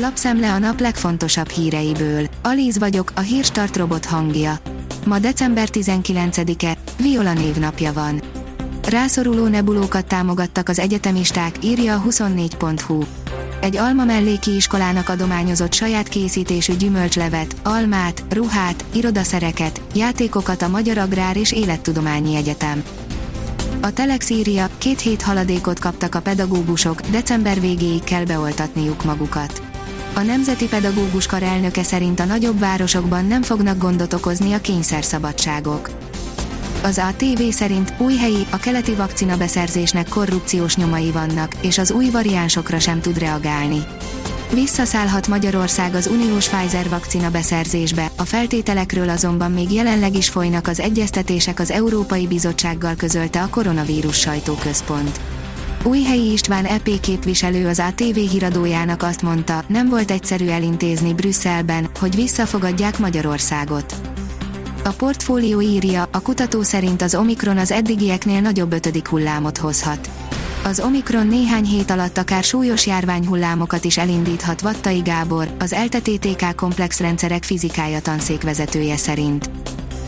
Lapszemle a nap legfontosabb híreiből. Alíz vagyok, a hírstart robot hangja. Ma december 19-e, Viola névnapja van. Rászoruló nebulókat támogattak az egyetemisták, írja a 24.hu. Egy alma melléki iskolának adományozott saját készítésű gyümölcslevet, almát, ruhát, irodaszereket, játékokat a Magyar Agrár és Élettudományi Egyetem. A Telex írja, két hét haladékot kaptak a pedagógusok, december végéig kell beoltatniuk magukat. A Nemzeti Pedagógus Kar elnöke szerint a nagyobb városokban nem fognak gondot okozni a kényszerszabadságok. Az ATV szerint új helyi, a keleti vakcina beszerzésnek korrupciós nyomai vannak, és az új variánsokra sem tud reagálni. Visszaszállhat Magyarország az uniós Pfizer vakcina beszerzésbe, a feltételekről azonban még jelenleg is folynak az egyeztetések az Európai Bizottsággal közölte a koronavírus sajtóközpont. Újhelyi István EP képviselő az ATV híradójának azt mondta, nem volt egyszerű elintézni Brüsszelben, hogy visszafogadják Magyarországot. A portfólió írja, a kutató szerint az Omikron az eddigieknél nagyobb ötödik hullámot hozhat. Az Omikron néhány hét alatt akár súlyos járványhullámokat is elindíthat Vattai Gábor, az LTTTK komplex rendszerek fizikája tanszékvezetője szerint.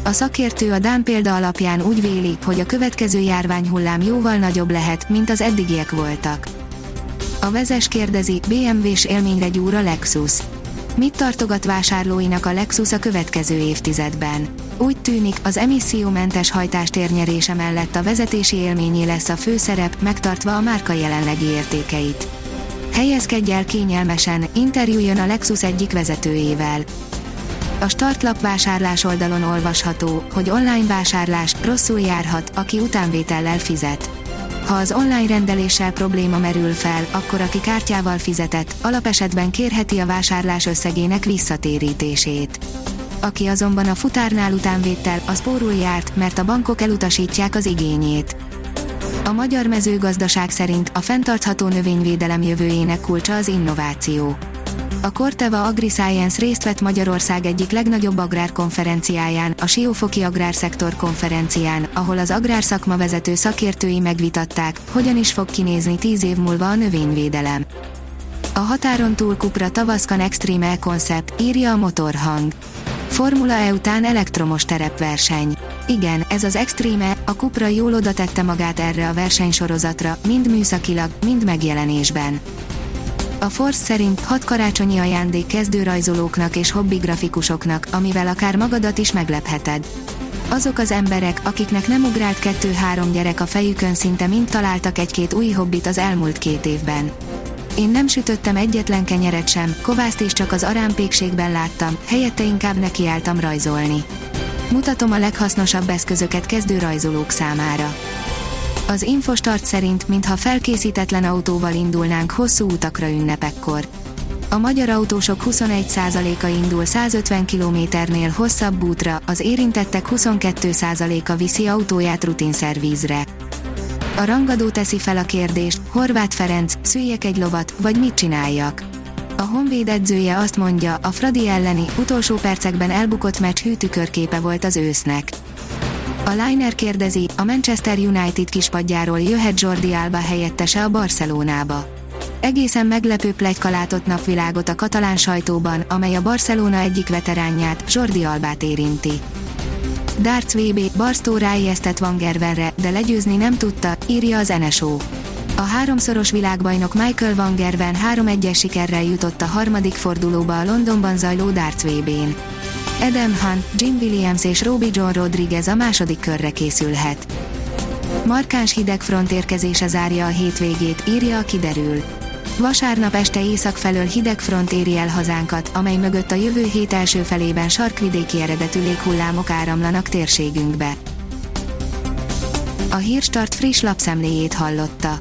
A szakértő a Dán példa alapján úgy véli, hogy a következő járványhullám jóval nagyobb lehet, mint az eddigiek voltak. A vezes kérdezi, BMW-s élményre gyúr a Lexus. Mit tartogat vásárlóinak a Lexus a következő évtizedben? Úgy tűnik, az emissziómentes hajtás térnyerése mellett a vezetési élményé lesz a főszerep, megtartva a márka jelenlegi értékeit. Helyezkedj el kényelmesen, interjú jön a Lexus egyik vezetőjével. A startlap vásárlás oldalon olvasható, hogy online vásárlás rosszul járhat, aki utánvétellel fizet. Ha az online rendeléssel probléma merül fel, akkor aki kártyával fizetett, alapesetben kérheti a vásárlás összegének visszatérítését. Aki azonban a futárnál utánvétel, az pórul járt, mert a bankok elutasítják az igényét. A magyar mezőgazdaság szerint a fenntartható növényvédelem jövőjének kulcsa az innováció. A Corteva AgriScience részt vett Magyarország egyik legnagyobb agrárkonferenciáján, a Siófoki Agrárszektor konferencián, ahol az agrárszakma vezető szakértői megvitatták, hogyan is fog kinézni tíz év múlva a növényvédelem. A határon túl Cupra Tavascan Extreme E-Concept, írja a motorhang. Formula E után elektromos terepverseny. Igen, ez az Extreme, a Cupra jól oda tette magát erre a versenysorozatra, mind műszakilag, mind megjelenésben. A Force szerint hat karácsonyi ajándék kezdőrajzolóknak és hobbi grafikusoknak, amivel akár magadat is meglepheted. Azok az emberek, akiknek nem ugrált kettő-három gyerek a fejükön szinte mind találtak egy-két új hobbit az elmúlt két évben. Én nem sütöttem egyetlen kenyeret sem, kovászt is csak az arámpékségben láttam, helyette inkább nekiálltam rajzolni. Mutatom a leghasznosabb eszközöket kezdő rajzolók számára. Az Infostart szerint, mintha felkészítetlen autóval indulnánk hosszú utakra ünnepekkor. A magyar autósok 21%-a indul 150 km-nél hosszabb útra, az érintettek 22%-a viszi autóját rutinszervízre. A rangadó teszi fel a kérdést, Horváth Ferenc, szüljek egy lovat, vagy mit csináljak? A Honvéd edzője azt mondja, a Fradi elleni, utolsó percekben elbukott meccs hűtükörképe volt az ősznek. A Liner kérdezi, a Manchester United kispadjáról jöhet Jordi Alba helyettese a Barcelonába. Egészen meglepő plegyka látott napvilágot a katalán sajtóban, amely a Barcelona egyik veteránját, Jordi Albát érinti. Darts VB, Barstó ráijesztett Van Gervenre, de legyőzni nem tudta, írja az NSO. A háromszoros világbajnok Michael Van Gerven 3-1-es sikerrel jutott a harmadik fordulóba a Londonban zajló Darts VB-n. Adam Hunt, Jim Williams és Robbie John Rodriguez a második körre készülhet. Markáns hidegfront érkezése zárja a hétvégét, írja a kiderül. Vasárnap este észak felől hidegfront éri el hazánkat, amely mögött a jövő hét első felében sarkvidéki eredetű léghullámok áramlanak térségünkbe. A Hírstart friss lapszemléjét hallotta.